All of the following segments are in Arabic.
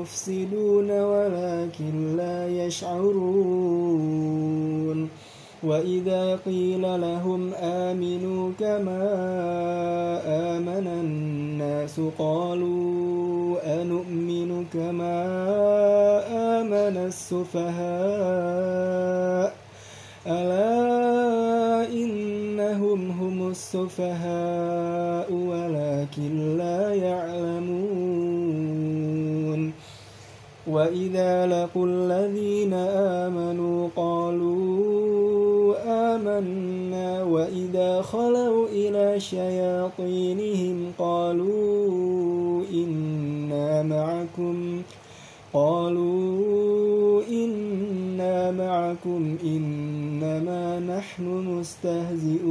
المفسدون ولكن لا يشعرون. وإذا قيل لهم آمنوا كما آمن الناس قالوا أنؤمن كما آمن السفهاء. ألا إنهم هم السفهاء ولكن لا يعلمون وإذا لقوا الذين آمنوا قالوا آمنا وإذا خلوا إلى شياطينهم قالوا إنا معكم قالوا إنا معكم إنما نحن مستهزئون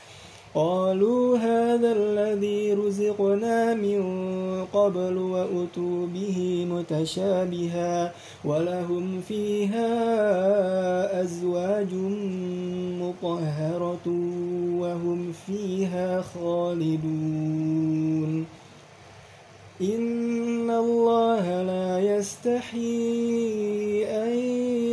قالوا هذا الذي رزقنا من قبل وأتوا به متشابها ولهم فيها أزواج مطهرة وهم فيها خالدون. إن الله لا يستحي أن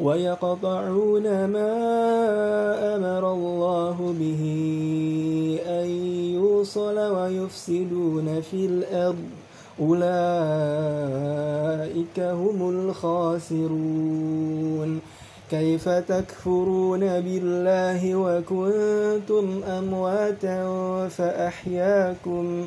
ويقطعون ما أمر الله به أن يوصل ويفسدون في الأرض. أولئك هم الخاسرون. كيف تكفرون بالله وكنتم أمواتا فأحياكم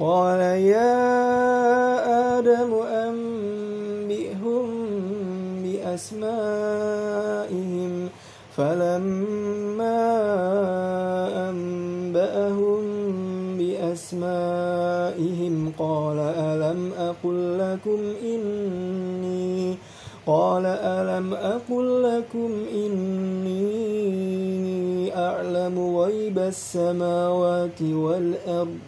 قال يا آدم أنبئهم بأسمائهم فلما أنبأهم بأسمائهم قال ألم أقل لكم إني قال ألم أقل لكم إني أعلم غيب السماوات والأرض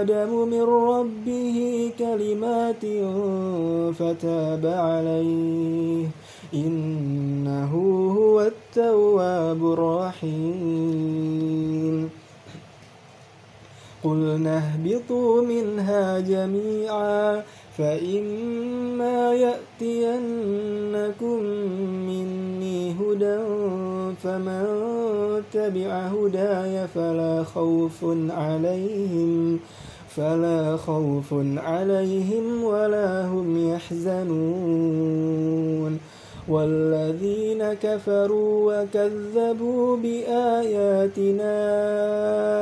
آدم من ربه كلمات فتاب عليه. إنه هو التواب الرحيم. قلنا اهبطوا منها جميعا فإما يأتينكم مني هدى فمن تبع هداي فلا خوف عليهم. فلا خوف عليهم ولا هم يحزنون. والذين كفروا وكذبوا بآياتنا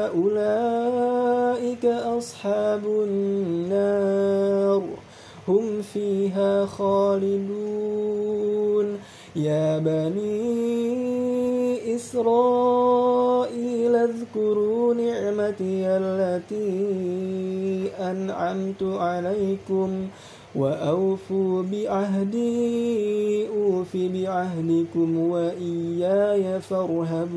أولئك أصحاب النار. هم فيها خالدون. يا بني إسرائيل اذكروا نعمتي التي أنعمت عليكم وأوفوا بعهدي أوف بعهدكم وإياي فارهبون.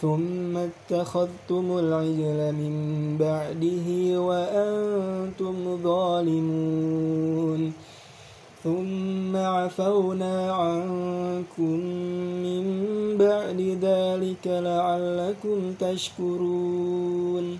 ثم اتخذتم العجل من بعده وأنتم ظالمون. ثم عفونا عنكم من بعد ذلك لعلكم تشكرون.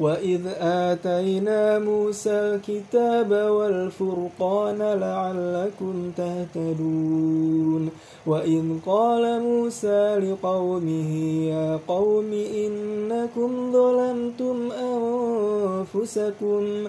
وإذ آتينا موسى الكتاب والفرقان لعلكم تهتدون وإذ قال موسى لقومه يا قوم إنكم ظلمتم أنفسكم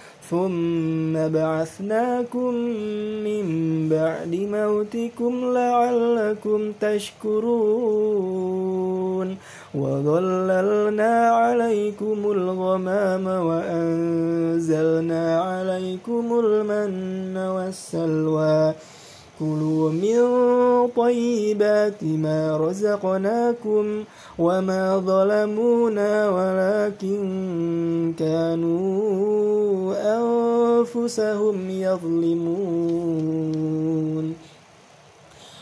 ثم بعثناكم من بعد موتكم لعلكم تشكرون وظللنا عليكم الغمام وأنزلنا عليكم المن والسلوى كلوا من طيبات ما رزقناكم وما ظلمونا ولكن كانوا أنفسهم يظلمون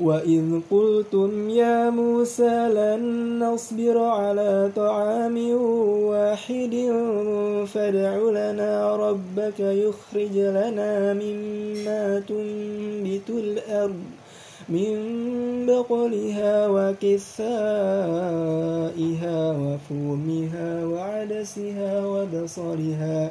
وإذ قلتم يا موسى لن نصبر على طعام واحد فادع لنا ربك يخرج لنا مما تنبت الأرض من بقلها وكثائها وفومها وعدسها وبصرها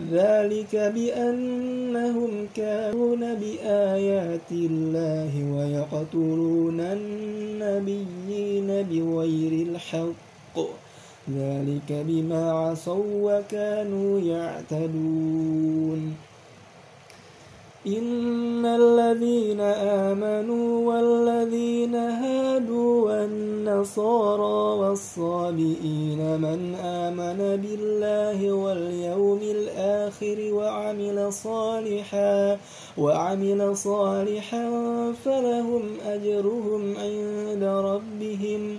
ذلك بأنهم كانوا بآيات الله ويقتلون النبيين بغير الحق. ذلك بما عصوا وكانوا يعتدون. إن الذين آمنوا والذين هادوا والنصارى والصابئين من آمن بالله واليوم الآخر وعمل صالحا وعمل صالحا فلهم أجرهم عند ربهم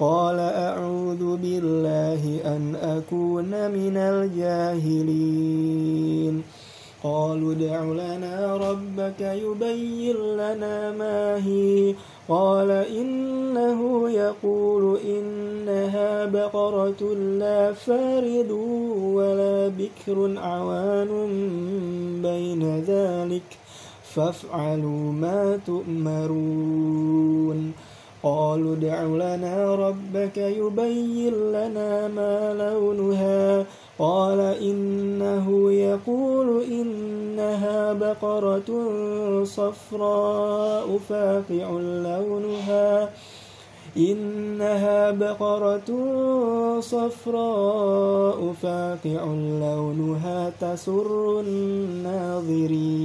قال أعوذ بالله أن أكون من الجاهلين. قالوا ادع لنا ربك يبين لنا ما هي. قال إنه يقول إنها بقرة لا فارد ولا بكر عوان بين ذلك. فافعلوا ما تؤمرون. قالوا ادع لنا ربك يبين لنا ما لونها. قال إنه يقول إنها بقرة صفراء فاقع لونها. إنها بقرة صفراء فاقع لونها تسر الناظرين.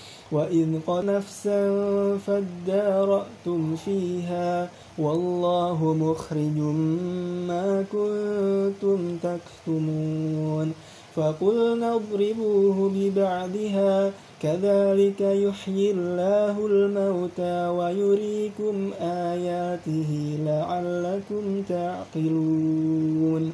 وإذ قال نفسا فادارأتم فيها والله مخرج ما كنتم تكتمون فقلنا اضربوه ببعدها كذلك يحيي الله الموتى ويريكم آياته لعلكم تعقلون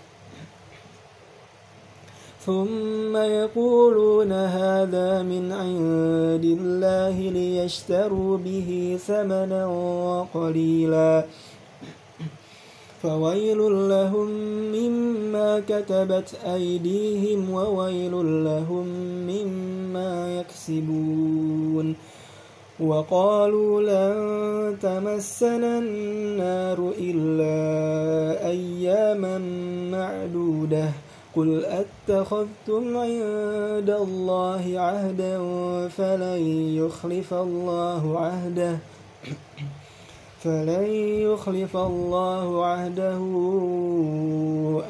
ثم يقولون هذا من عند الله ليشتروا به ثمنا قليلا فويل لهم مما كتبت أيديهم وويل لهم مما يكسبون. وقالوا لن تمسنا النار إلا أياما معدودة. قل أتخذتم عند الله عهدا فلن يخلف الله عهده فلن يخلف الله عهده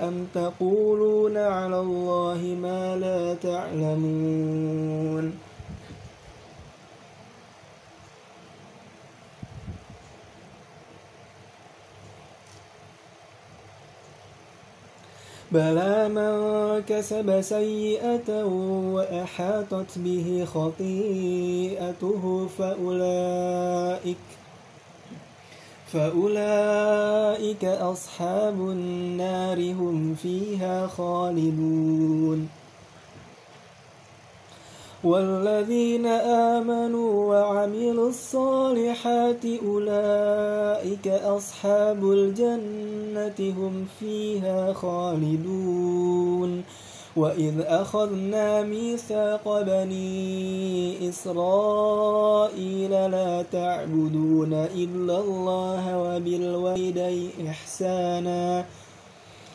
أم تقولون على الله ما لا تعلمون بلى من كسب سيئة وأحاطت به خطيئته فأولئك فأولئك أصحاب النار هم فيها خالدون والذين آمنوا وعملوا الصالحات أولئك أصحاب الجنة هم فيها خالدون. وإذ أخذنا ميثاق بني إسرائيل لا تعبدون إلا الله وبالوالدين إحسانا.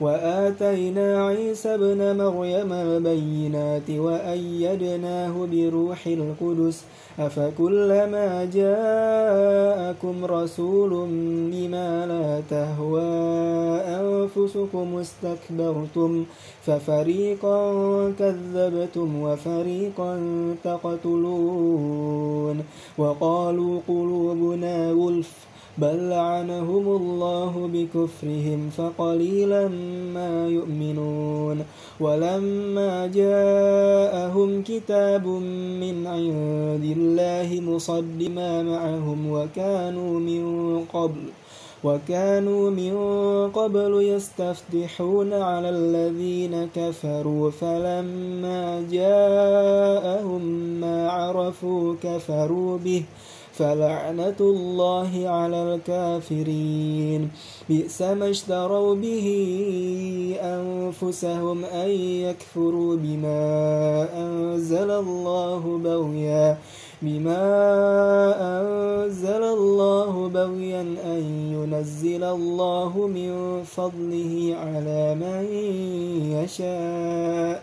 وآتينا عيسى ابن مريم البينات وأيدناه بروح القدس أفكلما جاءكم رسول بما لا تهوى أنفسكم استكبرتم ففريقا كذبتم وفريقا تقتلون وقالوا قلوبنا غلف بل لعنهم الله بكفرهم فقليلا ما يؤمنون ولما جاءهم كتاب من عند الله مصد ما معهم وكانوا من قبل وكانوا من قبل يستفتحون على الذين كفروا فلما جاءهم ما عرفوا كفروا به فلعنة الله على الكافرين. بئس ما اشتروا به أنفسهم أن يكفروا بما أنزل الله بغيا بما أنزل الله بغيا أن ينزل الله من فضله على من يشاء.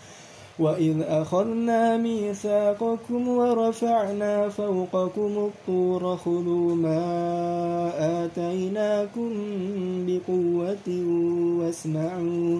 وإذ أخذنا ميثاقكم ورفعنا فوقكم الطور خذوا ما آتيناكم بقوة واسمعوا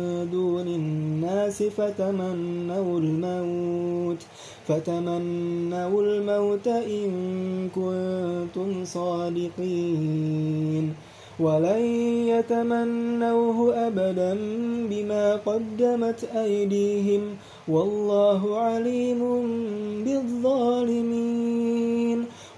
الناس فتمنوا الموت فتمنوا الموت إن كنتم صادقين. ولن يتمنوه أبدا بما قدمت أيديهم والله عليم بالظالمين.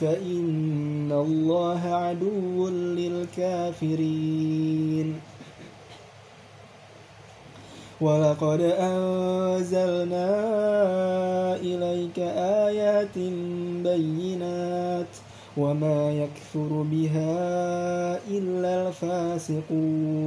فإن الله عدو للكافرين. ولقد أنزلنا إليك آيات بينات وما يكفر بها إلا الفاسقون.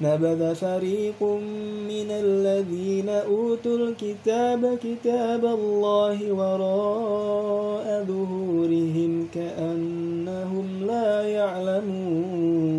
نبذ فريق من الذين أوتوا الكتاب كتاب الله وراء ظهورهم كأنهم لا يعلمون.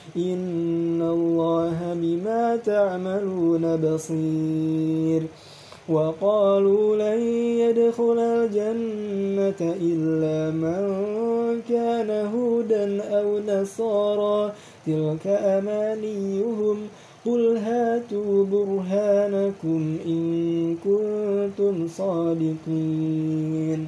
إن الله بما تعملون بصير وقالوا لن يدخل الجنة إلا من كان هودا أو نصارى تلك أمانيهم قل هاتوا برهانكم إن كنتم صادقين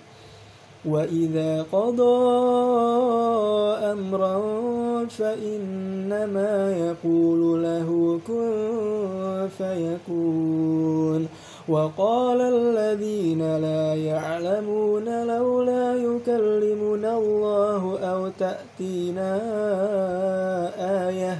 وإذا قضى أمرا فإنما يقول له كن فيكون. وقال الذين لا يعلمون لولا يكلمنا الله أو تأتينا آية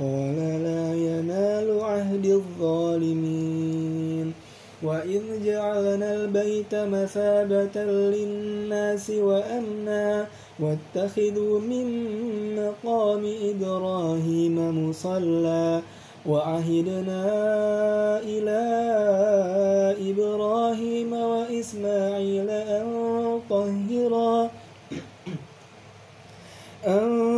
قال لا ينال عهد الظالمين وإذ جعلنا البيت مثابة للناس وأمنا واتخذوا من مقام إبراهيم مصلى وعهدنا إلى إبراهيم وإسماعيل أن طهرا أن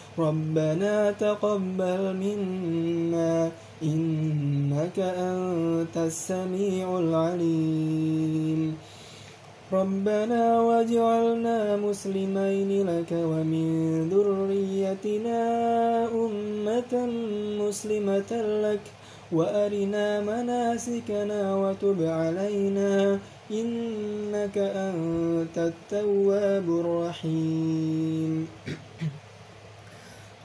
ربنا تقبل منا إنك أنت السميع العليم. ربنا واجعلنا مسلمين لك ومن ذريتنا أمة مسلمة لك. وأرنا مناسكنا وتب علينا إنك أنت التواب الرحيم.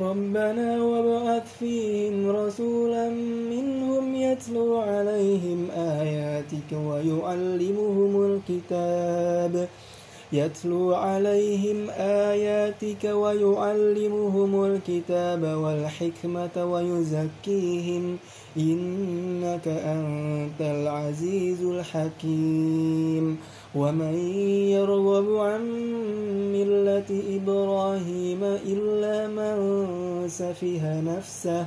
ربنا وابعث فيهم رسولا منهم يتلو عليهم آياتك ويعلمهم الكتاب يتلو عليهم آياتك ويعلمهم الكتاب والحكمة ويزكيهم إنك أنت العزيز الحكيم ومن يرغب عن ملة إبراهيم إلا من سفه نفسه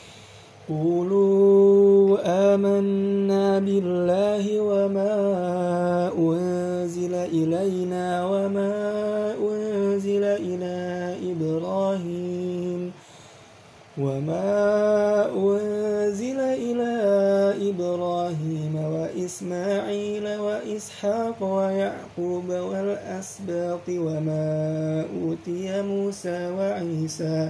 قولوا آمنا بالله وما أنزل إلينا وما أنزل إلى إبراهيم وما أنزل إلى إبراهيم وإسماعيل وإسحاق ويعقوب والأسباط وما أوتي موسى وعيسى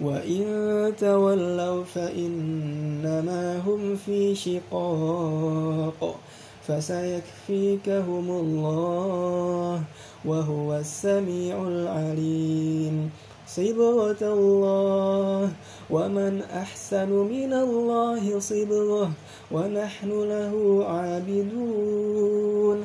وإن تولوا فإنما هم في شقاق فسيكفيكهم الله وهو السميع العليم صبغة الله ومن أحسن من الله صبغة ونحن له عابدون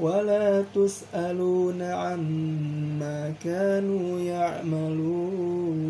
ولا تسألون عما كانوا يعملون.